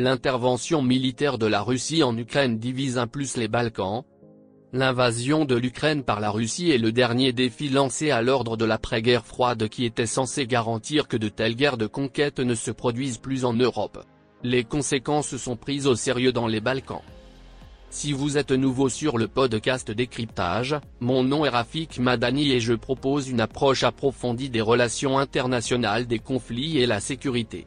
L'intervention militaire de la Russie en Ukraine divise un plus les Balkans. L'invasion de l'Ukraine par la Russie est le dernier défi lancé à l'ordre de l'après-guerre froide qui était censé garantir que de telles guerres de conquête ne se produisent plus en Europe. Les conséquences sont prises au sérieux dans les Balkans. Si vous êtes nouveau sur le podcast Décryptage, mon nom est Rafik Madani et je propose une approche approfondie des relations internationales des conflits et la sécurité.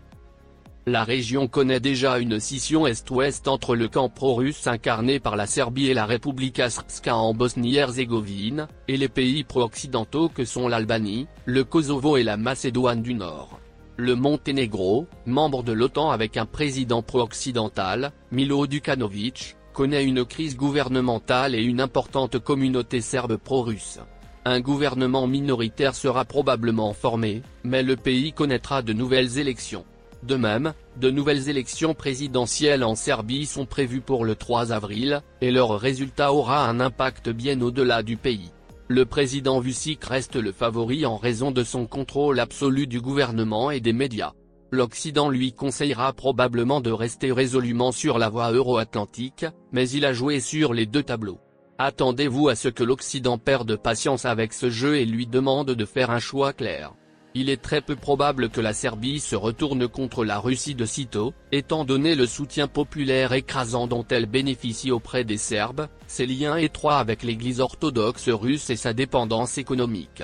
La région connaît déjà une scission est-ouest entre le camp pro-russe incarné par la Serbie et la Republika Srpska en Bosnie-Herzégovine, et les pays pro-occidentaux que sont l'Albanie, le Kosovo et la Macédoine du Nord. Le Monténégro, membre de l'OTAN avec un président pro-occidental, Milo Dukanovic, connaît une crise gouvernementale et une importante communauté serbe pro-russe. Un gouvernement minoritaire sera probablement formé, mais le pays connaîtra de nouvelles élections. De même, de nouvelles élections présidentielles en Serbie sont prévues pour le 3 avril, et leur résultat aura un impact bien au-delà du pays. Le président Vucic reste le favori en raison de son contrôle absolu du gouvernement et des médias l'Occident lui conseillera probablement de rester résolument sur la voie euro-atlantique, mais il a joué sur les deux tableaux. Attendez-vous à ce que l'Occident perde patience avec ce jeu et lui demande de faire un choix clair. Il est très peu probable que la Serbie se retourne contre la Russie de sitôt, étant donné le soutien populaire écrasant dont elle bénéficie auprès des Serbes, ses liens étroits avec l'église orthodoxe russe et sa dépendance économique.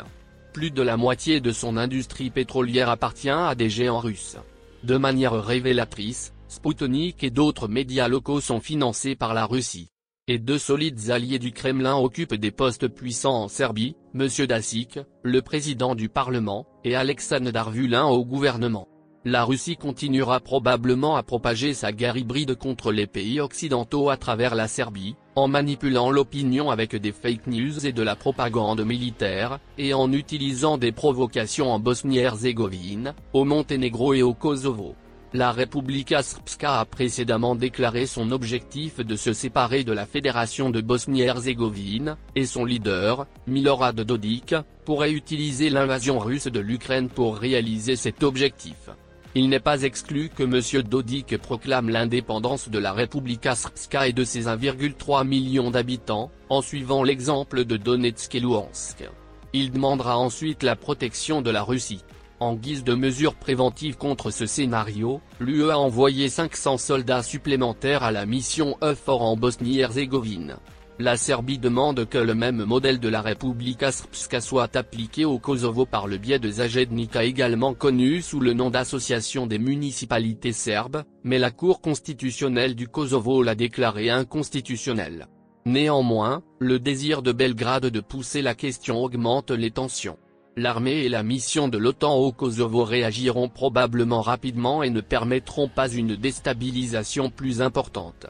Plus de la moitié de son industrie pétrolière appartient à des géants russes. De manière révélatrice, Sputnik et d'autres médias locaux sont financés par la Russie. Et deux solides alliés du Kremlin occupent des postes puissants en Serbie, M. Dacic, le président du Parlement, et Alexandre Darvulin au gouvernement. La Russie continuera probablement à propager sa guerre hybride contre les pays occidentaux à travers la Serbie, en manipulant l'opinion avec des fake news et de la propagande militaire, et en utilisant des provocations en Bosnie-Herzégovine, au Monténégro et au Kosovo. La Republika Srpska a précédemment déclaré son objectif de se séparer de la Fédération de Bosnie-Herzégovine, et son leader, Milorad Dodik, pourrait utiliser l'invasion russe de l'Ukraine pour réaliser cet objectif. Il n'est pas exclu que M. Dodik proclame l'indépendance de la Republika Srpska et de ses 1,3 million d'habitants, en suivant l'exemple de Donetsk et Luhansk. Il demandera ensuite la protection de la Russie. En guise de mesure préventive contre ce scénario, l'UE a envoyé 500 soldats supplémentaires à la mission EUFOR en Bosnie-Herzégovine. La Serbie demande que le même modèle de la Republika Srpska soit appliqué au Kosovo par le biais de Zajednika également connu sous le nom d'Association des municipalités serbes, mais la Cour constitutionnelle du Kosovo l'a déclaré inconstitutionnel. Néanmoins, le désir de Belgrade de pousser la question augmente les tensions. L'armée et la mission de l'OTAN au Kosovo réagiront probablement rapidement et ne permettront pas une déstabilisation plus importante.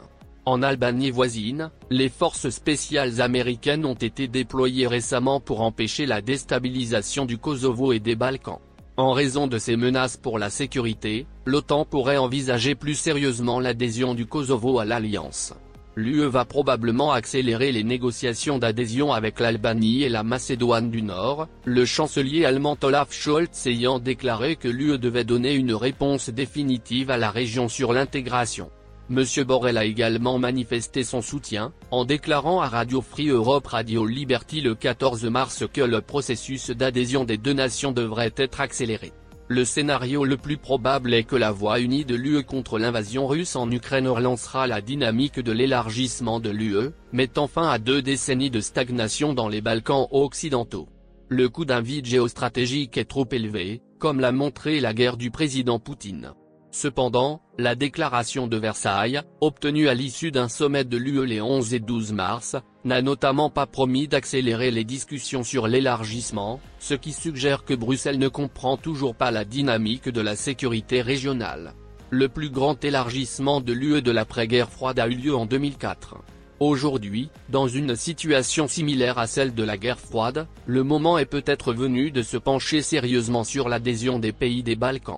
En Albanie voisine, les forces spéciales américaines ont été déployées récemment pour empêcher la déstabilisation du Kosovo et des Balkans. En raison de ces menaces pour la sécurité, l'OTAN pourrait envisager plus sérieusement l'adhésion du Kosovo à l'Alliance. L'UE va probablement accélérer les négociations d'adhésion avec l'Albanie et la Macédoine du Nord, le chancelier allemand Olaf Scholz ayant déclaré que l'UE devait donner une réponse définitive à la région sur l'intégration. M. Borrell a également manifesté son soutien, en déclarant à Radio Free Europe Radio Liberty le 14 mars que le processus d'adhésion des deux nations devrait être accéléré. Le scénario le plus probable est que la voix unie de l'UE contre l'invasion russe en Ukraine relancera la dynamique de l'élargissement de l'UE, mettant fin à deux décennies de stagnation dans les Balkans occidentaux. Le coût d'un vide géostratégique est trop élevé, comme l'a montré la guerre du président Poutine. Cependant, la déclaration de Versailles, obtenue à l'issue d'un sommet de l'UE les 11 et 12 mars, n'a notamment pas promis d'accélérer les discussions sur l'élargissement, ce qui suggère que Bruxelles ne comprend toujours pas la dynamique de la sécurité régionale. Le plus grand élargissement de l'UE de l'après-guerre froide a eu lieu en 2004. Aujourd'hui, dans une situation similaire à celle de la guerre froide, le moment est peut-être venu de se pencher sérieusement sur l'adhésion des pays des Balkans.